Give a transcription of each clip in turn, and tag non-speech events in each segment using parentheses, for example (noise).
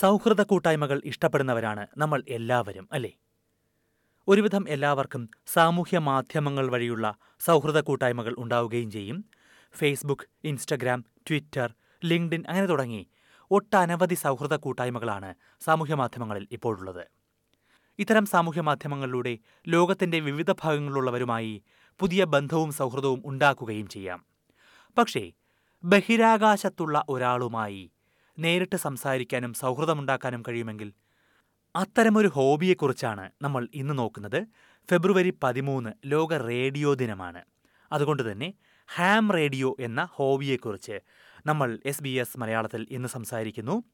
സൗഹൃദ കൂട്ടായ്മകൾ ഇഷ്ടപ്പെടുന്നവരാണ് നമ്മൾ എല്ലാവരും അല്ലേ? ഒരുവിധം എല്ലാവർക്കും സാമൂഹ്യ മാധ്യമങ്ങൾ വഴിയുള്ള സൗഹൃദ കൂട്ടായ്മകൾ ഉണ്ടാവുകയും ചെയ്യും. ഫേസ്ബുക്ക് ഇൻസ്റ്റഗ്രാം ട്വിറ്റർ ലിങ്ക്ഡിൻ അങ്ങനെ തുടങ്ങി ഒട്ടനവധി സൗഹൃദ കൂട്ടായ്മകളാണ് സാമൂഹ്യ മാധ്യമങ്ങളിൽ ഇപ്പോഴുള്ളത്. ഇത്തരം സാമൂഹ്യ മാധ്യമങ്ങളിലൂടെ ലോകത്തിന്റെ വിവിധ ഭാഗങ്ങളിലുള്ളവരുമായി പുതിയ ബന്ധവും സൗഹൃദവും ഉണ്ടാക്കുകയും ചെയ്യാം. പക്ഷേ ബഹിരാകാശത്തുള്ള ഒരാളുമായി നേരിട്ട് സംസാരിക്കാനും സൗഹൃദമുണ്ടാക്കാനും കഴിയുമെങ്കിൽ അത്തരമൊരു ഹോബിയെക്കുറിച്ചാണ് നമ്മൾ ഇന്ന് നോക്കുന്നത്. ഫെബ്രുവരി പതിമൂന്ന് ലോക റേഡിയോ ദിനമാണ്. അതുകൊണ്ട് തന്നെ ഹാം റേഡിയോ എന്ന ഹോബിയെക്കുറിച്ച് നമ്മൾ എസ് ബി എസ് മലയാളത്തിൽ ഇന്ന് സംസാരിക്കുന്നു.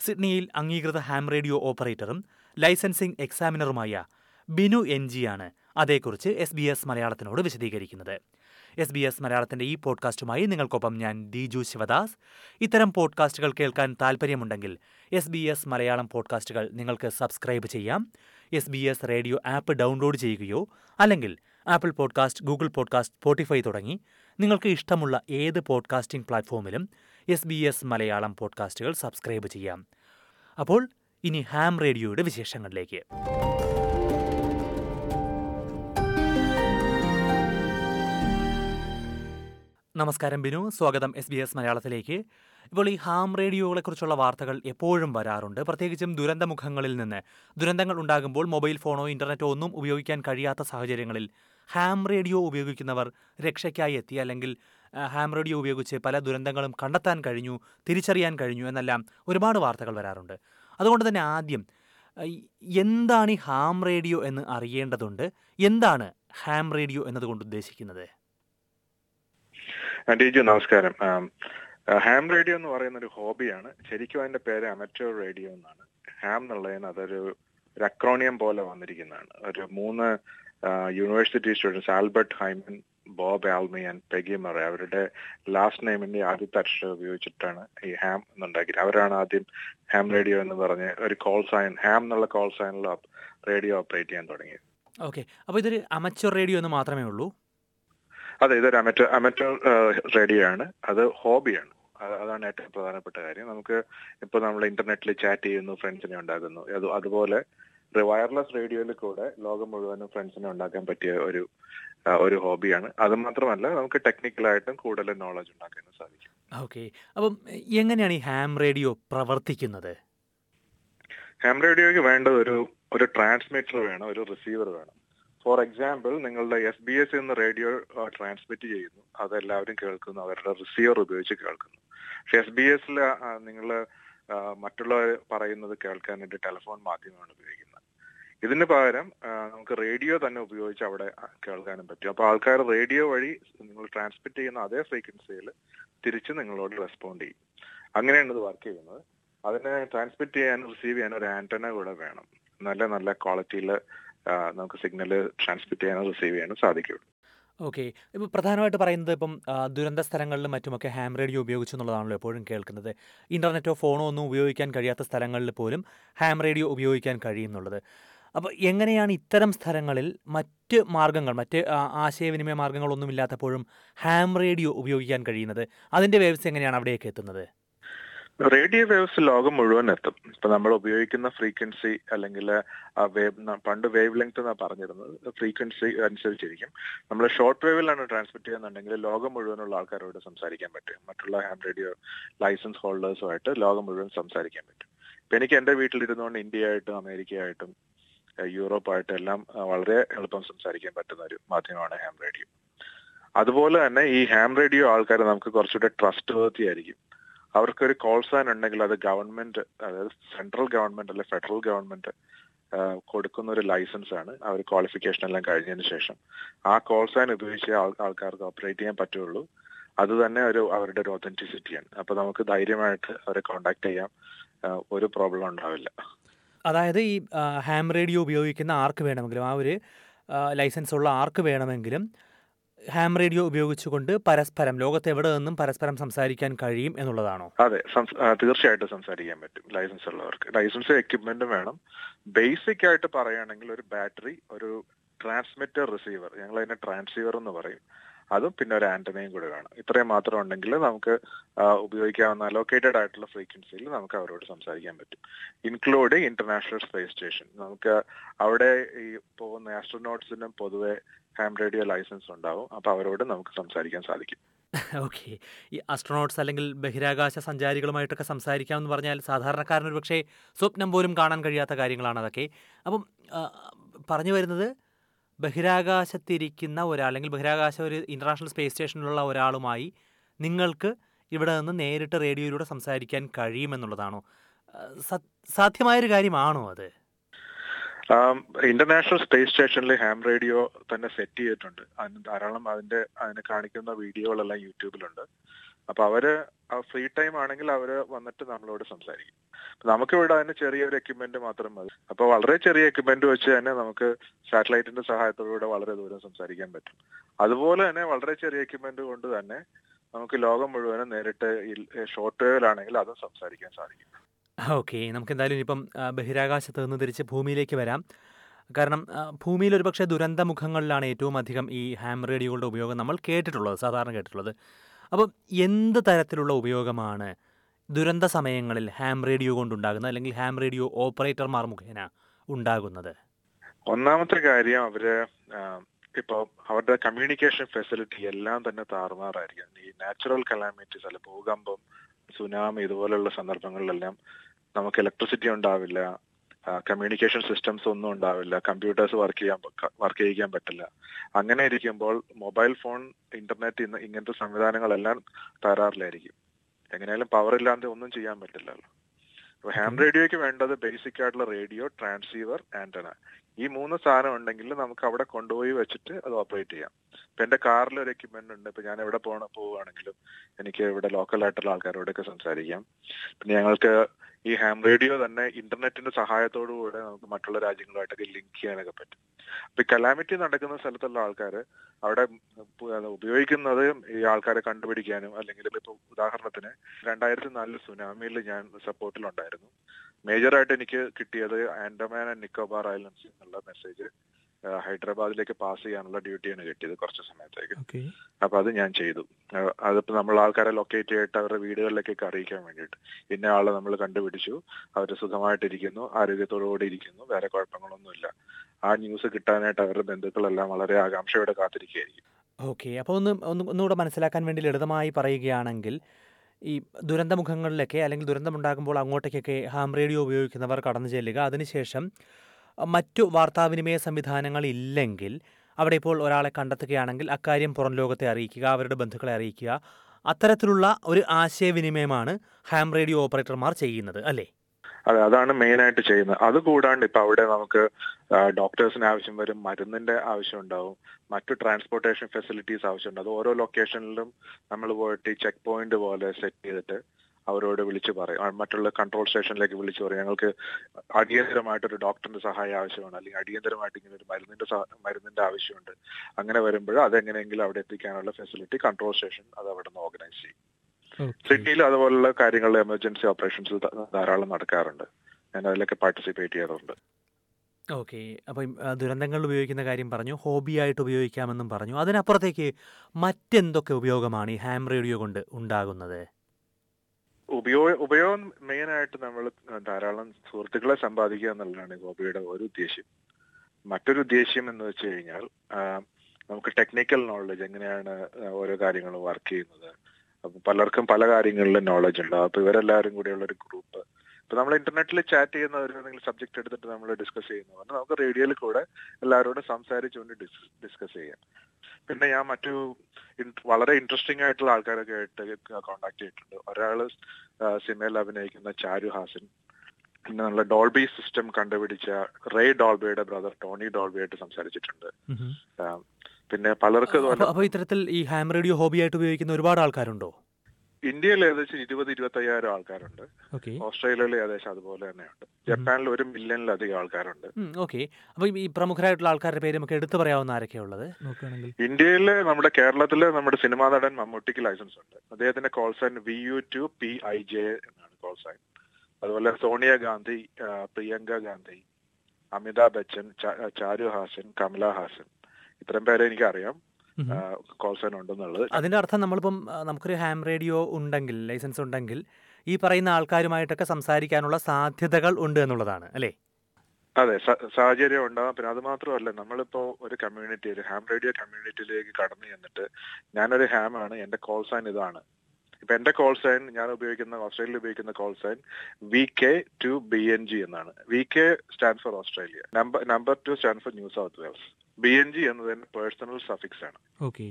സിഡ്നിയിൽ അംഗീകൃത ഹാം റേഡിയോ ഓപ്പറേറ്ററും ലൈസൻസിംഗ് എക്സാമിനറുമായ ബിനു എൻ ജിയാണ് അതേക്കുറിച്ച് എസ് ബി എസ് മലയാളത്തിനോട് വിശദീകരിക്കുന്നത്. എസ് ബി എസ് മലയാളത്തിന്റെ ഈ പോഡ്കാസ്റ്റുമായി നിങ്ങൾക്കൊപ്പം ഞാൻ ദിജു ശിവദാസ്. ഇത്തരം പോഡ്കാസ്റ്റുകൾ കേൾക്കാൻ താൽപ്പര്യമുണ്ടെങ്കിൽ എസ് ബി എസ് മലയാളം പോഡ്കാസ്റ്റുകൾ നിങ്ങൾക്ക് സബ്സ്ക്രൈബ് ചെയ്യാം. S B S radio app download ചെയ്യുകയോ അല്ലെങ്കിൽ Apple podcast Google podcast Spotify തുടങ്ങി നിങ്ങൾക്ക് ഇഷ്ടമുള്ള ഏത് പോഡ്കാസ്റ്റിംഗ് പ്ലാറ്റ്ഫോമിലും എസ് ബി എസ് മലയാളം പോഡ്കാസ്റ്റുകൾ സബ്സ്ക്രൈബ് ചെയ്യാം. അപ്പോൾ ഇനി ഹാം റേഡിയോയുടെ വിശേഷങ്ങളിലേക്ക്. നമസ്കാരം ബിനു. സ്വാഗതം എസ് ബി എസ് മലയാളത്തിലേക്ക്. ഇപ്പോൾ ഈ ഹാം റേഡിയോകളെക്കുറിച്ചുള്ള വാർത്തകൾ എപ്പോഴും വരാറുണ്ട്. പ്രത്യേകിച്ചും ദുരന്തമുഖങ്ങളിൽ നിന്ന്. ദുരന്തങ്ങൾ ഉണ്ടാകുമ്പോൾ മൊബൈൽ ഫോണോ ഇന്റർനെറ്റോ ഒന്നും ഉപയോഗിക്കാൻ കഴിയാത്ത സാഹചര്യങ്ങളിൽ ഹാം റേഡിയോ ഉപയോഗിക്കുന്നവർ രക്ഷയ്ക്കായി എത്തി. അല്ലെങ്കിൽ ഹാം റേഡിയോ ഉപയോഗിച്ച് പല ദുരന്തങ്ങളും കണ്ടെത്താൻ കഴിഞ്ഞു തിരിച്ചറിയാൻ കഴിഞ്ഞു എന്നെല്ലാം ഒരുപാട് വാർത്തകൾ വരാറുണ്ട്. അതുകൊണ്ട് തന്നെ ആദ്യം എന്താണ് ഈ ഹാം റേഡിയോ എന്ന് അറിയേണ്ടതുണ്ട്? എന്താണ് ഹാം റേഡിയോ എന്നതുകൊണ്ട് ഉദ്ദേശിക്കുന്നത്? ഡിജു നമസ്കാരം. ഹാം റേഡിയോ എന്ന് പറയുന്ന ഒരു ഹോബിയാണ്. ശരിക്കും അതിന്റെ പേര് അമറ്റോർ റേഡിയോ എന്നാണ്. ഹാം എന്നുള്ളതിന് അതൊരു അക്രോണിയം പോലെ വന്നിരിക്കുന്നതാണ്. ഒരു മൂന്ന് university students Albert Hyman Bob Almy and Peggy Murray അവരുടെ ലാസ്റ്റ് നെയിമിന്റെ ആദ്യത്തെ അക്ഷരം ഉപയോഗിച്ചിട്ടാണ് ഈ ഹാം എന്നുണ്ടാക്കിയത്. അവരാണ് ആദ്യം ഹാം റേഡിയോ എന്ന് പറഞ്ഞ് ഒരു കോൾ സൈൻ ഹാം എന്നുള്ള കോൾ സൈനിൽ റേഡിയോ ഓപ്പറേറ്റ് ചെയ്യാൻ തുടങ്ങിയത്. ഓക്കെ അപ്പോൾ ഇതൊരു അമച്ചോർ റേഡിയോ എന്ന് മാത്രമേ ഉള്ളൂ. അതെ ഇതൊരു അമറ്റർ അമറ്റർ റേഡിയോ ആണ് അത് ഹോബിയാണ്. അതാണ് ഏറ്റവും പ്രധാനപ്പെട്ട കാര്യം. നമുക്ക് ഇപ്പൊ നമ്മൾ ഇന്റർനെറ്റിൽ ചാറ്റ് ചെയ്യുന്നു ഫ്രണ്ട്സിനെ ഉണ്ടാക്കുന്നു. അത് അതുപോലെ വയർലെസ് റേഡിയോയിൽ കൂടെ ലോകം മുഴുവനും ഫ്രണ്ട്സിനെ ഉണ്ടാക്കാൻ പറ്റിയ ഒരു ഒരു ഹോബിയാണ്. അത് മാത്രമല്ല നമുക്ക് ടെക്നിക്കലായിട്ടും കൂടുതൽ നോളജ് ഉണ്ടാക്കാനും സാധിക്കും. ഓക്കെ. അപ്പം എങ്ങനെയാണ് ഈ ഹാം റേഡിയോ പ്രവർത്തിക്കുന്നത്? ഹാം റേഡിയോയ്ക്ക് വേണ്ടത് ഒരു ഒരു ട്രാൻസ്മിറ്റർ വേണം ഒരു റിസീവർ വേണം. ഫോർ എക്സാമ്പിൾ നിങ്ങളുടെ എസ് ബി എസ് എന്ന് റേഡിയോ ട്രാൻസ്മിറ്റ് ചെയ്യുന്നു. അതെല്ലാവരും കേൾക്കുന്നു. അവരുടെ റിസീവർ ഉപയോഗിച്ച് കേൾക്കുന്നു. പക്ഷെ എസ് ബി എസിൽ നിങ്ങൾ മറ്റുള്ളവർ പറയുന്നത് കേൾക്കാനായിട്ട് ടെലിഫോൺ മാധ്യമമാണ് ഉപയോഗിക്കുന്നത്. ഇതിന് പകരം നമുക്ക് റേഡിയോ തന്നെ ഉപയോഗിച്ച് അവിടെ കേൾക്കാനും പറ്റും. അപ്പോൾ ആൾക്കാർ റേഡിയോ വഴി നിങ്ങൾ ട്രാൻസ്മിറ്റ് ചെയ്യുന്ന അതേ ഫ്രീക്വൻസിയിൽ തിരിച്ച് നിങ്ങളോട് റെസ്പോണ്ട് ചെയ്യും. അങ്ങനെയാണ് ഇത് വർക്ക് ചെയ്യുന്നത്. അതിനെ ട്രാൻസ്മിറ്റ് ചെയ്യാനും റിസീവ് ചെയ്യാനും ഒരു ആന്റന കൂടെ വേണം. നല്ല നല്ല ക്വാളിറ്റിയിൽ നമുക്ക് സിഗ്നൽ ട്രാൻസ്മിറ്റ് ചെയ്യാനോ റിസീവ് ചെയ്യാനോ സാധിക്കുകയുള്ളൂ. ഓക്കെ. ഇപ്പോൾ പ്രധാനമായിട്ട് പറയുന്നത് ഇപ്പം ദുരന്ത സ്ഥലങ്ങളിലും മറ്റുമൊക്കെ ഹാം റേഡിയോ ഉപയോഗിച്ചു എന്നുള്ളതാണല്ലോ എപ്പോഴും കേൾക്കുന്നത്. ഇന്റർനെറ്റോ ഫോണോ ഒന്നും ഉപയോഗിക്കാൻ കഴിയാത്ത സ്ഥലങ്ങളിൽ പോലും ഹാം റേഡിയോ ഉപയോഗിക്കാൻ കഴിയുന്നുള്ളത് അപ്പോൾ എങ്ങനെയാണ് ഇത്തരം സ്ഥലങ്ങളിൽ മറ്റ് മാർഗങ്ങൾ മറ്റ് ആശയവിനിമയ മാർഗങ്ങളൊന്നും ഇല്ലാത്തപ്പോഴും ഹാം റേഡിയോ ഉപയോഗിക്കാൻ കഴിയുന്നത്? അതിന്റെ വേവ്സ് എങ്ങനെയാണ് അവിടെയൊക്കെ എത്തുന്നത്? റേഡിയോ വേവ്സ് ലോകം മുഴുവൻ എത്തും. ഇപ്പൊ നമ്മൾ ഉപയോഗിക്കുന്ന ഫ്രീക്വൻസി അല്ലെങ്കിൽ വേവ് പണ്ട് വേവ് ലെങ്ത് എന്നാണ് പറഞ്ഞിരുന്നത് ഫ്രീക്വൻസി അനുസരിച്ചിരിക്കും. നമ്മൾ ഷോർട്ട് വേവിലാണ് ട്രാൻസ്മിറ്റ് ചെയ്യുന്നുണ്ടെങ്കിൽ ലോകം മുഴുവനുള്ള ആൾക്കാരോട് സംസാരിക്കാൻ പറ്റും. മറ്റുള്ള ഹാം റേഡിയോ ലൈസൻസ് ഹോൾഡേഴ്സുമായിട്ട് ലോകം മുഴുവൻ സംസാരിക്കാൻ പറ്റും. ഇപ്പൊ എനിക്ക് എന്റെ വീട്ടിലിരുന്നുകൊണ്ട് ഇന്ത്യയായിട്ടും അമേരിക്കയായിട്ടും യൂറോപ്പ് യൂറോപ്പായിട്ടും എല്ലാം വളരെ എളുപ്പം സംസാരിക്കാൻ പറ്റുന്ന ഒരു മാധ്യമമാണ് ഹാം റേഡിയോ അതുപോലെ തന്നെ ഈ ഹാം റേഡിയോ ആൾക്കാരെ നമുക്ക് കുറച്ചുകൂടെ ട്രസ്റ്റ് വർത്തി ആയിരിക്കും. അവർക്കൊരു കോൾ സൈൻ ഉണ്ടെങ്കിൽ അത് ഗവൺമെന്റ് അതായത് സെൻട്രൽ ഗവൺമെന്റ് അല്ലെ ഫെഡറൽ ഗവൺമെന്റ് കൊടുക്കുന്ന ഒരു ലൈസൻസ് ആണ്. അവർ ക്വാളിഫിക്കേഷൻ എല്ലാം കഴിഞ്ഞതിന് ശേഷം. ആ കോൾ സൈൻ ഉപയോഗിച്ച് ആൾ- ആൾക്കാർക്ക് ഓപ്പറേറ്റ് ചെയ്യാൻ പറ്റുള്ളൂ. അത് തന്നെ ഒരു അവരുടെ ഒരു ഒതന്റിസിറ്റിയാണ് അപ്പൊ നമുക്ക് ധൈര്യമായിട്ട് അവരെ കോണ്ടാക്ട് ചെയ്യാം. ഒരു പ്രോബ്ലം ഉണ്ടാവില്ല. അതായത് ഈ ഹാം റേഡിയോ ഉപയോഗിക്കുന്ന ആർക്ക് വേണമെങ്കിലും ആ ഒരു ലൈസൻസ് ഉള്ള ആർക്ക് വേണമെങ്കിലും ഹാം റേഡിയോ ഉപയോഗിച്ചുകൊണ്ട് പരസ്പരം ലോകത്ത് എവിടെ നിന്നും പരസ്പരം സംസാരിക്കാൻ കഴിയും എന്നുള്ളതാണോ? അതെ തീർച്ചയായിട്ടും സംസാരിക്കാൻ പറ്റും ലൈസൻസ് ഉള്ളവർക്ക്. ലൈസൻസ് എക്യുപ്മെന്റും വേണം. ബേസിക് ആയിട്ട് പറയുകയാണെങ്കിൽ ഒരു ബാറ്ററി ഒരു ട്രാൻസ്മിറ്റർ റിസീവർ ഞങ്ങൾ അതിനെ ട്രാൻസീവർ എന്ന് പറയും. അതും പിന്നെ ഒരു ആന്റനയും കൂടെ വേണം. ഇത്രയും മാത്രം ഉണ്ടെങ്കിൽ നമുക്ക് ഉപയോഗിക്കാവുന്ന അലോക്കേറ്റഡ് ആയിട്ടുള്ള ഫ്രീക്വൻസിയിൽ നമുക്ക് അവരോട് സംസാരിക്കാൻ പറ്റും. ഇൻക്ലൂഡിങ് ഇന്റർനാഷണൽ സ്പേസ് സ്റ്റേഷൻ നമുക്ക് അവിടെ ഈ പോകുന്ന ആസ്ട്രോനോട്ട്സിനും പൊതുവെ ഹാം റേഡിയോ ലൈസൻസ് ഉണ്ടാവും. അപ്പോൾ അവരോട് നമുക്ക് സംസാരിക്കാൻ സാധിക്കും. (laughs) ഓക്കെ ഈ അസ്ട്രോണോട്ട്സ് അല്ലെങ്കിൽ ബഹിരാകാശ സഞ്ചാരികളുമായിട്ടൊക്കെ സംസാരിക്കാമെന്ന് പറഞ്ഞാൽ സാധാരണക്കാരന് ഒരു പക്ഷേ സ്വപ്നം പോലും കാണാൻ കഴിയാത്ത കാര്യങ്ങളാണ് അതൊക്കെ. അപ്പം പറഞ്ഞു വരുന്നത് ബഹിരാകാശത്തിരിക്കുന്ന ഒരാൾ അല്ലെങ്കിൽ ബഹിരാകാശ ഒരു ഇന്റർനാഷണൽ സ്പേസ് സ്റ്റേഷനിലുള്ള ഒരാളുമായി നിങ്ങൾക്ക് ഇവിടെ നിന്ന് നേരിട്ട് റേഡിയോയിലൂടെ സംസാരിക്കാൻ കഴിയുമെന്നുള്ളതാണോ? സാധ്യമായൊരു കാര്യമാണോ അത്? ഇന്റർനാഷണൽ സ്പേസ് സ്റ്റേഷനിൽ ഹാം റേഡിയോ തന്നെ സെറ്റ് ചെയ്തിട്ടുണ്ട്. അതിന് ധാരാളം അതിന്റെ അതിനെ കാണിക്കുന്ന വീഡിയോകളെല്ലാം യൂട്യൂബിലുണ്ട്. അപ്പൊ അവർ ഫ്രീ ടൈം ആണെങ്കിൽ അവർ വന്നിട്ട് നമ്മളോട് സംസാരിക്കും. നമുക്ക് ഇവിടെ അതിന് ചെറിയൊരു എക്യുപ്മെന്റ് മാത്രം മതി. അപ്പൊ വളരെ ചെറിയ എക്യുപ്മെന്റ് വെച്ച് തന്നെ നമുക്ക് സാറ്റലൈറ്റിന്റെ സഹായത്തോടുകൂടെ വളരെ ദൂരം സംസാരിക്കാൻ പറ്റും. അതുപോലെ തന്നെ വളരെ ചെറിയ എക്യുപ്മെന്റ് കൊണ്ട് തന്നെ നമുക്ക് ലോകം മുഴുവനും നേരിട്ട് ഷോർട്ട് വേവിലാണെങ്കിൽ അതും സംസാരിക്കാൻ സാധിക്കും. ഓക്കെ. നമുക്ക് എന്തായാലും ഇപ്പം ബഹിരാകാശത്ത് നിന്ന് തിരിച്ച് ഭൂമിയിലേക്ക് വരാം. കാരണം ഭൂമിയിൽ ഒരുപക്ഷെ ദുരന്തമുഖങ്ങളിലാണ് ഏറ്റവും അധികം ഈ ഹാം റേഡിയോകളുടെ ഉപയോഗം നമ്മൾ കേട്ടിട്ടുള്ളത് സാധാരണ കേട്ടിട്ടുള്ളത്. അപ്പം എന്ത് തരത്തിലുള്ള ഉപയോഗമാണ് ദുരന്ത സമയങ്ങളിൽ ഹാം റേഡിയോ കൊണ്ടുണ്ടാകുന്നത് അല്ലെങ്കിൽ ഹാം റേഡിയോ ഓപ്പറേറ്റർമാർ മുഖേന ഉണ്ടാകുന്നത്? ഒന്നാമത്തെ കാര്യം അവർ ഇപ്പൊ അവരുടെ കമ്മ്യൂണിക്കേഷൻ ഫെസിലിറ്റി എല്ലാം തന്നെ താറുമാറായിരിക്കും. ഈ നാച്ചുറൽ കലാമിറ്റീസ് അല്ല ഭൂകമ്പം സുനാമി ഇതുപോലുള്ള സന്ദർഭങ്ങളിലെല്ലാം നമുക്ക് ഇലക്ട്രിസിറ്റി ഉണ്ടാവില്ല കമ്മ്യൂണിക്കേഷൻ സിസ്റ്റംസ് ഒന്നും ഉണ്ടാവില്ല കമ്പ്യൂട്ടേഴ്സ് വർക്ക് ചെയ്യാൻ വർക്ക് ചെയ്യിക്കാൻ പറ്റില്ല. അങ്ങനെ ഇരിക്കുമ്പോൾ മൊബൈൽ ഫോൺ ഇന്റർനെറ്റ് ഇങ്ങനത്തെ സംവിധാനങ്ങളെല്ലാം തകരാറിലായിരിക്കും. എങ്ങനെയാലും പവർ ഇല്ലാതെ ഒന്നും ചെയ്യാൻ പറ്റില്ലല്ലോ. അപ്പൊ ഹാൻഡ് റേഡിയോയ്ക്ക് വേണ്ടത് ബേസിക് ആയിട്ടുള്ള റേഡിയോ ട്രാൻസീവർ ആന്റണ ഈ മൂന്ന് സാധനം ഉണ്ടെങ്കിൽ നമുക്ക് അവിടെ കൊണ്ടുപോയി വെച്ചിട്ട് അത് ഓപ്പറേറ്റ് ചെയ്യാം. ഇപ്പൊ എന്റെ കാറിൽ ഒരു എക്യുപ്മെന്റ് ഉണ്ട്. ഇപ്പൊ ഞാൻ എവിടെ പോണ പോവുകയാണെങ്കിലും എനിക്ക് ഇവിടെ ലോക്കൽ ആയിട്ടുള്ള ആൾക്കാരോടൊക്കെ സംസാരിക്കാം. പിന്നെ ഞങ്ങൾക്ക് ഈ ഹാം റേഡിയോ തന്നെ ഇന്റർനെറ്റിന്റെ സഹായത്തോടു കൂടെ നമുക്ക് മറ്റുള്ള രാജ്യങ്ങളുമായിട്ടൊക്കെ ലിങ്ക് ചെയ്യാനൊക്കെ പറ്റും. അപ്പൊ ഈ കലാമിറ്റി നടക്കുന്ന സ്ഥലത്തുള്ള ആൾക്കാർ അവിടെ ഉപയോഗിക്കുന്നത് ഈ ആൾക്കാരെ കണ്ടുപിടിക്കാനും അല്ലെങ്കിൽ ഇപ്പൊ ഉദാഹരണത്തിന് രണ്ടായിരത്തി നാലിൽ സുനാമിയിൽ ഞാൻ സപ്പോർട്ടിലുണ്ടായിരുന്നു മേജറായിട്ട് എനിക്ക് കിട്ടിയത് Andaman and Nicobar islands message message ഹൈദരാബാദിലേക്ക് പാസ് ചെയ്യാനുള്ള ഡ്യൂട്ടിയാണ് കിട്ടിയത് കുറച്ച് സമയത്തേക്ക്. അപ്പൊ അത് ഞാൻ ചെയ്തു. അതിപ്പോ നമ്മൾ ആൾക്കാരെ ലൊക്കേറ്റ് ചെയ്തിട്ട് അവരുടെ വീടുകളിലേക്കൊക്കെ അറിയിക്കാൻ വേണ്ടിയിട്ട്. ഇന്ന ആളെ നമ്മൾ കണ്ടുപിടിച്ചു. അവർ സുഖമായിട്ടിരിക്കുന്നു ആരോഗ്യത്തോടുകൂടി ഇരിക്കുന്നു വേറെ കുഴപ്പങ്ങളൊന്നുമില്ല. ആ ന്യൂസ് കിട്ടാനായിട്ട് അവരുടെ ബന്ധുക്കളെല്ലാം വളരെ ആകാംക്ഷയോടെ കാത്തിരിക്കുകയായിരിക്കും. ഓക്കെ അപ്പോൾ ഒന്ന് ഒന്നുകൂടെ മനസ്സിലാക്കാൻ വേണ്ടി ലളിതമായി പറയുകയാണെങ്കിൽ ഈ ദുരന്തമുഖങ്ങളിലൊക്കെ അല്ലെങ്കിൽ ദുരന്തമുണ്ടാകുമ്പോൾ അങ്ങോട്ടേക്കൊക്കെ ഹാം റേഡിയോ ഉപയോഗിക്കുന്നവർ കടന്നു ചെല്ലുക. അതിനുശേഷം മറ്റു വാർത്താവിനിമയ സംവിധാനങ്ങൾ ഇല്ലെങ്കിൽ അവിടെ ഇപ്പോൾ ഒരാളെ കണ്ടെത്തുകയാണെങ്കിൽ അക്കാര്യം പുറം ലോകത്തെ അറിയിക്കുക അവരുടെ ബന്ധുക്കളെ അറിയിക്കുക. അത്തരത്തിലുള്ള ഒരു ആശയവിനിമയമാണ് ഹാം റേഡിയോ ഓപ്പറേറ്റർമാർ ചെയ്യുന്നത് അല്ലേ? അതെ അതാണ് മെയിൻ ആയിട്ട് ചെയ്യുന്നത്. അത് കൂടാണ്ട് ഇപ്പൊ അവിടെ നമുക്ക് ഡോക്ടേഴ്സിന് ആവശ്യം വരും മരുന്നിന്റെ ആവശ്യം ഉണ്ടാവും മറ്റു ട്രാൻസ്പോർട്ടേഷൻ ഫെസിലിറ്റീസ് ആവശ്യമുണ്ട് അത് ഓരോ ലൊക്കേഷനിലും നമ്മൾ പോയിട്ട് ചെക്ക് പോയിന്റ് പോലെ സെറ്റ് ചെയ്തിട്ട് അവരോട് വിളിച്ചു പറയും. മറ്റുള്ള കൺട്രോൾ സ്റ്റേഷനിലേക്ക് വിളിച്ചു പറയും. ഞങ്ങൾക്ക് അടിയന്തരമായിട്ട് ഒരു ഡോക്ടറിന്റെ സഹായം ആവശ്യമാണ്. അല്ലെങ്കിൽ അടിയന്തരമായിട്ട് ഇങ്ങനെ ഒരു മരുന്നിന്റെ മരുന്നിന്റെ ആവശ്യമുണ്ട്. അങ്ങനെ വരുമ്പോൾ അതെങ്ങനെയെങ്കിലും അവിടെ എത്തിക്കാനുള്ള ഫെസിലിറ്റി കൺട്രോൾ സ്റ്റേഷൻ അത് അവിടെ നിന്ന് ഓർഗനൈസ് ചെയ്യും സിറ്റിയിൽ അതുപോലുള്ള കാര്യങ്ങൾ എമർജൻസി ഓപ്പറേഷൻസ് ധാരാളം നടക്കാറുണ്ട്. ഞാൻ അതിലൊക്കെ പാർട്ടിസിപ്പേറ്റ് ചെയ്യാറുണ്ട്. ഓക്കെ അപ്പം ദുരന്തങ്ങൾ ഉപയോഗിക്കുന്ന കാര്യം പറഞ്ഞു. ഹോബി ഹോബിയായിട്ട് ഉപയോഗിക്കാമെന്നും പറഞ്ഞു. അതിനപ്പുറത്തേക്ക് മറ്റെന്തൊക്കെ ഉപയോഗമാണ് ഈ ഹാം റേഡിയോ കൊണ്ട് ഉണ്ടാകുന്നത്? ഉപയോഗ ഉപയോഗം മെയിനായിട്ട് നമ്മൾ ധാരാളം സുഹൃത്തുക്കളെ സമ്പാദിക്കുക എന്നുള്ളതാണ് ഗോപിയുടെ ഒരു ഉദ്ദേശ്യം. മറ്റൊരു ഉദ്ദേശ്യം എന്ന് വെച്ച് കഴിഞ്ഞാൽ നമുക്ക് ടെക്നിക്കൽ നോളജ് എങ്ങനെയാണ് ഓരോ കാര്യങ്ങളും വർക്ക് ചെയ്യുന്നത്. അപ്പൊ പലർക്കും പല കാര്യങ്ങളിലും നോളജ് ഉണ്ടാവും അപ്പൊ ഇവരെല്ലാവരും കൂടിയുള്ള ഒരു ഗ്രൂപ്പ് ഇപ്പൊ നമ്മൾ ഇന്റർനെറ്റിൽ ചാറ്റ് ചെയ്യുന്ന ഒരു എന്തെങ്കിലും സബ്ജക്ട് എടുത്തിട്ട് നമ്മൾ ഡിസ്കസ് ചെയ്യുന്നു. പറഞ്ഞാൽ നമുക്ക് റേഡിയോയിൽ കൂടെ എല്ലാവരോടും സംസാരിച്ചുകൊണ്ട് ഡിസ്കസ് ചെയ്യാം. പിന്നെ ഞാൻ മറ്റു വളരെ ഇൻട്രസ്റ്റിംഗ് ആയിട്ടുള്ള ആൾക്കാരൊക്കെ ആയിട്ട് കോണ്ടാക്ട് ചെയ്തിട്ടുണ്ട്. ഒരാൾ സിനിമയിൽ അഭിനയിക്കുന്ന ചാരു ഹാസൻ. പിന്നെ നമ്മളെ ഡോൾബി സിസ്റ്റം കണ്ടുപിടിച്ച റേ ഡോൾബിയുടെ ബ്രദർ ടോണി ഡോൾബിയായിട്ട് സംസാരിച്ചിട്ടുണ്ട്. പിന്നെ പലർക്കും അപ്പൊ ഇത്തരത്തിൽ ഈ ഹാം റേഡിയോ ഹോബിയായിട്ട് ഉപയോഗിക്കുന്ന ഒരുപാട് ആൾക്കാരുണ്ടോ? ഇന്ത്യയിൽ ഏകദേശം ഇരുപത് ഇരുപത്തി അയ്യായിരം ആൾക്കാരുണ്ട് ഓസ്ട്രേലിയയിൽ ഏകദേശം അതുപോലെ തന്നെയുണ്ട്. ജപ്പാനിൽ ഒരു മില്യണിലധികം ആൾക്കാരുണ്ട്. ഓക്കെ. അപ്പൊ ഈ പ്രമുഖരായിട്ടുള്ള ആൾക്കാരുടെ പേര് നമുക്ക് എടുത്തു പറയാവുന്ന ആരൊക്കെയുള്ളത് ഇന്ത്യയിൽ നമ്മുടെ കേരളത്തിൽ നമ്മുടെ സിനിമാ നടൻ മമ്മൂട്ടിക്ക് ലൈസൻസ് ഉണ്ട്. അദ്ദേഹത്തിന്റെ call sign V U two P I J എന്നാണ് കോൾ സൈൻ അതുപോലെ സോണിയ ഗാന്ധി പ്രിയങ്ക ഗാന്ധി അമിതാഭ് ബച്ചൻ ചാരു ഹാസൻ കമല ഹാസൻ. ഇത്രയും പേരെ എനിക്കറിയാം. കോൾ സൈൻ ഉണ്ടെന്നുള്ളത് അതിന്റെ അർത്ഥം നമ്മളിപ്പം നമുക്കൊരു ഹാം റേഡിയോ ഉണ്ടെങ്കിൽ ലൈസൻസ് ഉണ്ടെങ്കിൽ ഈ പറയുന്ന ആൾക്കാരുമായിട്ടൊക്കെ സംസാരിക്കാനുള്ള സാധ്യതകൾ ഉണ്ട് എന്നുള്ളതാണ് അല്ലേ? അതെ സാഹചര്യം ഉണ്ടാകാം പിന്നെ അത് മാത്രമല്ല നമ്മളിപ്പോ ഒരു കമ്മ്യൂണിറ്റി ഒരു ഹാം റേഡിയോ കമ്മ്യൂണിറ്റിയിലേക്ക് കടന്നു ചെന്നിട്ട് ഞാനൊരു ഹാം ആണ് എന്റെ കോൾ സൈൻ ഇതാണ്. ഇപ്പൊ എന്റെ കോൾ സൈൻ ഞാൻ ഉപയോഗിക്കുന്ന ഓസ്ട്രേലിയയിൽ ഉപയോഗിക്കുന്ന call sign V K two B N G എന്നാണ്. V K stand for Australia number number two stand for New South Wales B N G എന്നതിന്റെ പേഴ്സണൽ സഫിക്സ് ആണ്. ഓക്കെ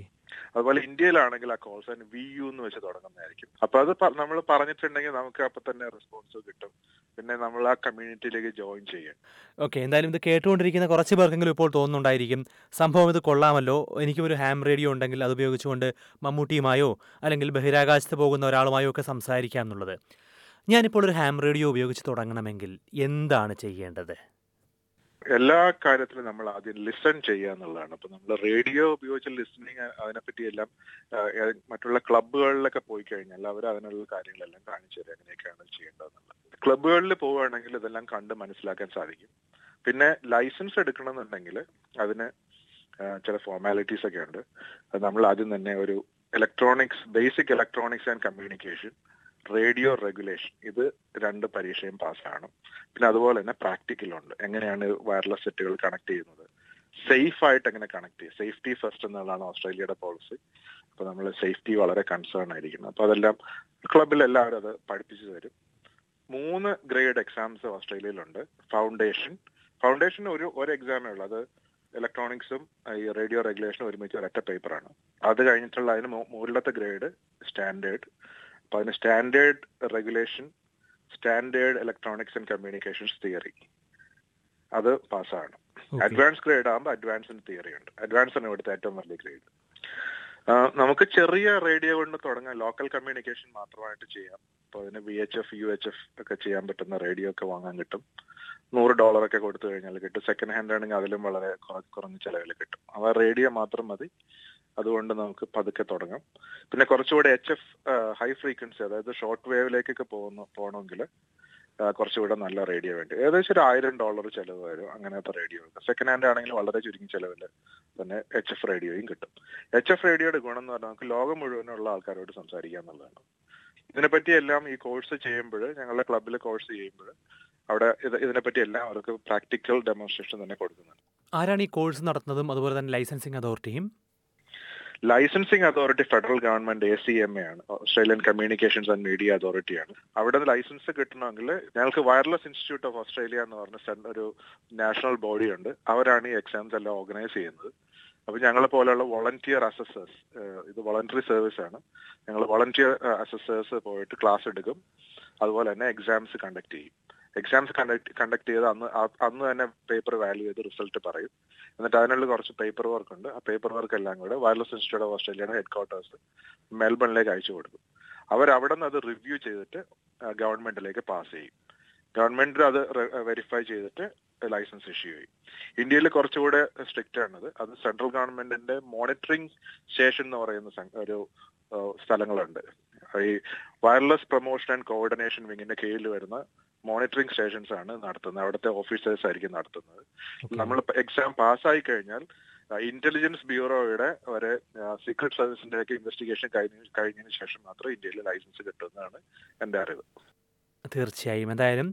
അതുപോലെ ഇന്ത്യയിലാണെങ്കിൽ ആ കോൾ സൈൻ വി യു എന്ന് വെച്ച് തുടങ്ങുന്നതായിരിക്കും. അപ്പൊ അത് നമ്മൾ പറഞ്ഞിട്ടുണ്ടെങ്കിൽ നമുക്ക് അപ്പൊ തന്നെ റെസ്പോൺസ് കിട്ടും. പിന്നെ നമ്മൾ ആ കമ്മ്യൂണിറ്റിയിലേക്ക് ജോയിൻ ചെയ്യാം ഓക്കെ എന്തായാലും ഇത് കേട്ടുകൊണ്ടിരിക്കുന്ന കുറച്ച് പേർക്കെങ്കിലും ഇപ്പോൾ തോന്നുന്നുണ്ടായിരിക്കും. സംഭവം ഇത് കൊള്ളാമല്ലോ. എനിക്കും ഒരു ഹാം റേഡിയോ ഉണ്ടെങ്കിൽ അത് ഉപയോഗിച്ചുകൊണ്ട് മമ്മൂട്ടിയുമായോ അല്ലെങ്കിൽ ബഹിരാകാശത്ത് പോകുന്ന ഒരാളുമായോ ഒക്കെ സംസാരിക്കാം എന്നുള്ളത്. ഞാനിപ്പോൾ ഒരു ഹാം റേഡിയോ ഉപയോഗിച്ച് തുടങ്ങണമെങ്കിൽ എന്താണ് ചെയ്യേണ്ടത്? എല്ലാ കാര്യത്തിലും നമ്മൾ ആദ്യം ലിസൺ ചെയ്യുക എന്നുള്ളതാണ്. അപ്പൊ നമ്മൾ റേഡിയോ ഉപയോഗിച്ച് ലിസണിങ് അതിനെപ്പറ്റി എല്ലാം മറ്റുള്ള ക്ലബ്ബുകളിലൊക്കെ പോയി കഴിഞ്ഞാൽ അവർ അതിനുള്ള കാര്യങ്ങളെല്ലാം കാണിച്ചു തരും എങ്ങനെയൊക്കെയാണ് ചെയ്യേണ്ടതെന്നുള്ളത്. ക്ലബ്ബുകളിൽ പോവുകയാണെങ്കിൽ ഇതെല്ലാം കണ്ട് മനസ്സിലാക്കാൻ സാധിക്കും. പിന്നെ ലൈസൻസ് എടുക്കണമെന്നുണ്ടെങ്കിൽ അതിന് ചില ഫോർമാലിറ്റീസ് ഒക്കെ ഉണ്ട്. അത് നമ്മൾ ആദ്യം തന്നെ ഒരു electronics basic electronics and communication radio regulation. ഇത് രണ്ട് പരീക്ഷയും പാസ്സാണ് പിന്നെ അതുപോലെ തന്നെ പ്രാക്ടിക്കലുണ്ട്. എങ്ങനെയാണ് വയർലെസ് സെറ്റുകൾ കണക്ട് ചെയ്യുന്നത്? സേഫ് ആയിട്ട് എങ്ങനെ കണക്ട് ചെയ്യും? സേഫ്റ്റി ഫസ്റ്റ് എന്നുള്ളതാണ് ഓസ്ട്രേലിയയുടെ പോളിസി അപ്പോൾ നമ്മൾ സേഫ്റ്റി വളരെ കൺസേൺ ആയിരിക്കുന്നത് അപ്പോൾ അതെല്ലാം ക്ലബിൽ എല്ലാവരും അത് പഠിപ്പിച്ചു തരും. മൂന്ന് ഗ്രേഡ് എക്സാംസ് ഓസ്ട്രേലിയയിലുണ്ട്. ഫൗണ്ടേഷൻ ഫൗണ്ടേഷൻ ഒരു ഒരു എക്സാമേ ഉള്ളൂ. അത് ഇലക്ട്രോണിക്സും ഈ റേഡിയോ റെഗുലേഷനും ഒരുമിച്ച് ഒരൊറ്റ പേപ്പറാണ് അത് കഴിഞ്ഞിട്ടുള്ള അതിന് മുകളിലത്തെ ഗ്രേഡ് സ്റ്റാൻഡേർഡ് അപ്പൊ അതിന് standard regulation standard electronics and communications theory. അത് പാസ്സാണ് അഡ്വാൻസ് ഗ്രേഡ് ആകുമ്പോൾ അഡ്വാൻസിന് തിയറി ഉണ്ട്. അഡ്വാൻസ് ആണ് ഇവിടുത്തെ ഏറ്റവും വലിയ ഗ്രേഡ് നമുക്ക് ചെറിയ റേഡിയോ കൊണ്ട് തുടങ്ങാം. ലോക്കൽ കമ്മ്യൂണിക്കേഷൻ മാത്രമായിട്ട് ചെയ്യാം. അപ്പൊ അതിന് V H F U H F ഒക്കെ ചെയ്യാൻ പറ്റുന്ന റേഡിയോ ഒക്കെ വാങ്ങാൻ കിട്ടും. നൂറ് ഡോളർ ഒക്കെ കൊടുത്തു കഴിഞ്ഞാൽ കിട്ടും. സെക്കൻഡ് ഹാൻഡ് ആണെങ്കിൽ അതിലും വളരെ കുറ- കുറഞ്ഞ ചിലവിൽ കിട്ടും. അവ റേഡിയോ മാത്രം മതി. അതുകൊണ്ട് നമുക്ക് പതുക്കെ തുടങ്ങാം. പിന്നെ കുറച്ചുകൂടെ എച്ച് എഫ് ഹൈ ഫ്രീക്വൻസി അതായത് ഷോർട്ട് വേവിലേക്കൊക്കെ പോകുന്ന പോകണമെങ്കിൽ കുറച്ചുകൂടെ നല്ല റേഡിയോ വേണ്ടി. ഏകദേശം ഒരു ആയിരം ഡോളർ ചിലവ് വരും അങ്ങനത്തെ റേഡിയോ സെക്കൻഡ് ഹാൻഡ് ആണെങ്കിൽ വളരെ ചുരുങ്ങിയ ചിലവിൽ തന്നെ എച്ച് എഫ് റേഡിയോയും കിട്ടും. എച്ച് എഫ് റേഡിയോയുടെ ഗുണം എന്ന് പറഞ്ഞാൽ നമുക്ക് ലോകം മുഴുവനുള്ള ആൾക്കാരോട് സംസാരിക്കുക എന്നുള്ളതാണ്. ഇതിനെപ്പറ്റി എല്ലാം ഈ കോഴ്സ് ചെയ്യുമ്പോൾ ഞങ്ങളുടെ ക്ലബിൽ കോഴ്സ് ചെയ്യുമ്പോൾ അവിടെ ഇത് ഇതിനെപ്പറ്റി എല്ലാം അവർക്ക് പ്രാക്ടിക്കൽ ഡെമോൺസ്ട്രേഷൻ തന്നെ കൊടുക്കുന്നുണ്ട്. ആരാണ് ഈ കോഴ്സ് നടത്തുന്നതും അതുപോലെ തന്നെ ലൈസൻസിങ് അതോറിറ്റിയും licensing authority federal government A C M A ആണ്. ഓസ്ട്രേലിയൻ കമ്മ്യൂണിക്കേഷൻസ് ആൻഡ് മീഡിയ അതോറിറ്റിയാണ് അവിടെ നിന്ന് ലൈസൻസ് കിട്ടണമെങ്കിൽ ഞങ്ങൾക്ക് വയർലെസ് ഇൻസ്റ്റിറ്റ്യൂട്ട് ഓഫ് ഓസ്ട്രേലിയ എന്ന് പറഞ്ഞ ഒരു നാഷണൽ ബോഡി ഉണ്ട്. അവരാണ് ഈ എക്സാംസ് എല്ലാം ഓർഗനൈസ് ചെയ്യുന്നത്. അപ്പൊ ഞങ്ങളെ പോലെയുള്ള വോളണ്ടിയർ അസസേഴ്സ് ഇത് വോളണ്ടറി സർവീസ് ആണ്. ഞങ്ങൾ വോളണ്ടിയർ അസസേഴ്സ് പോയിട്ട് ക്ലാസ് എടുക്കും. അതുപോലെ തന്നെ എക്സാംസ് കണ്ടക്ട് ചെയ്യും. എക്സാംസ് കണ്ടക്ട് കണ്ടക്ട് ചെയ്ത് അന്ന് അന്ന് തന്നെ പേപ്പർ വാല്യൂ ചെയ്ത് റിസൾട്ട് പറയും. എന്നിട്ട് അതിനുള്ള കുറച്ച് പേപ്പർ വർക്ക് ഉണ്ട്. ആ പേപ്പർ വർക്ക് എല്ലാം കൂടെ വയർലെസ് ഇൻസ്റ്റിറ്റ്യൂട്ട് ഓഫ് ഓസ്ട്രേലിയയുടെ ഹെഡ് ക്വാർട്ടേഴ്സ് മെൽബണിലേക്ക് അയച്ചു കൊടുക്കും. അവർ അവിടെ നിന്ന് അത് റിവ്യൂ ചെയ്തിട്ട് ഗവൺമെന്റിലേക്ക് പാസ് ചെയ്യും. ഗവൺമെന്റ് അത് വെരിഫൈ ചെയ്തിട്ട് ലൈസൻസ് ഇഷ്യൂ ചെയ്യും. ഇന്ത്യയിൽ കുറച്ചുകൂടെ സ്ട്രിക്റ്റ് ആണത്. അത് സെൻട്രൽ ഗവൺമെന്റിന്റെ മോണിറ്ററിംഗ് സ്റ്റേഷൻ എന്ന് പറയുന്ന ഒരു സ്ഥലങ്ങളുണ്ട്. ഈ വയർലെസ് പ്രൊമോഷൻ ആൻഡ് കോർഡിനേഷൻ വിങ്ങിന്റെ കീഴിൽ വരുന്ന മോണിറ്ററിംഗ് സ്റ്റേഷൻസ് ആണ് നടത്തുന്നത്. അവിടുത്തെ ഓഫീസേഴ്സ് ആയിരിക്കും നടത്തുന്നത്. നമ്മൾ എക്സാം പാസ്സായി കഴിഞ്ഞാൽ ഇന്റലിജൻസ് ബ്യൂറോയുടെ ഒരു സീക്രട്ട് സർവീസിന്റെ ഒക്കെ ഇൻവെസ്റ്റിഗേഷൻ കഴിഞ്ഞ കഴിഞ്ഞതിന് ശേഷം മാത്രം ഇന്ത്യയിൽ ലൈസൻസ് കിട്ടുന്നതാണ് എന്റെ അറിവ്. തീർച്ചയായും. എന്തായാലും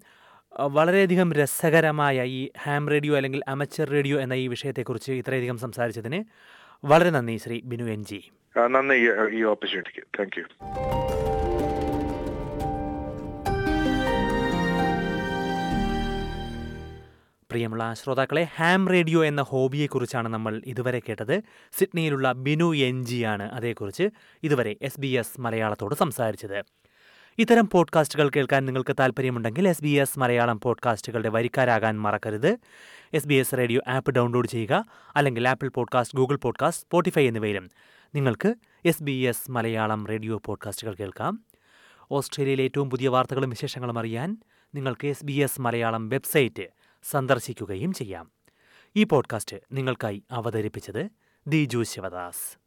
വളരെയധികം രസകരമായ ഈ ഹാം റേഡിയോ അല്ലെങ്കിൽ അമച്ചർ റേഡിയോ എന്ന ഈ വിഷയത്തെക്കുറിച്ച് ഇത്രയധികം സംസാരിച്ചതിന് വളരെ നന്ദി ശ്രീ ബിനു എൻ ജി. നന്ദി ഈ ഓപ്പർച്യൂണിറ്റിക്ക് താങ്ക് യു പ്രിയമുള്ള ശ്രോതാക്കളെ ഹാം റേഡിയോ എന്ന ഹോബിയെക്കുറിച്ചാണ് നമ്മൾ ഇതുവരെ കേട്ടത്. സിഡ്നിയിലുള്ള ബിനു എൻ ജിയാണ് അതേക്കുറിച്ച് ഇതുവരെ എസ് ബി എസ് മലയാളത്തോട് സംസാരിച്ചത്. ഇത്തരം പോഡ്കാസ്റ്റുകൾ കേൾക്കാൻ നിങ്ങൾക്ക് താല്പര്യമുണ്ടെങ്കിൽ എസ് ബി എസ് മലയാളം പോഡ്കാസ്റ്റുകളുടെ വരിക്കാരാകാൻ മറക്കരുത്. S B S radio app download ചെയ്യുക അല്ലെങ്കിൽ Apple podcast Google podcast Spotify എന്നിവയിലും നിങ്ങൾക്ക് S B S Malayalam radio പോഡ്കാസ്റ്റുകൾ കേൾക്കാം. ഓസ്ട്രേലിയയിലെ ഏറ്റവും പുതിയ വാർത്തകളും വിശേഷങ്ങളും അറിയാൻ നിങ്ങൾക്ക് S B S Malayalam website സന്ദർശിക്കുകയും ചെയ്യാം. ഈ പോഡ്കാസ്റ്റ് നിങ്ങൾക്കായി അവതരിപ്പിച്ചത് ദിജു ശിവദാസ്.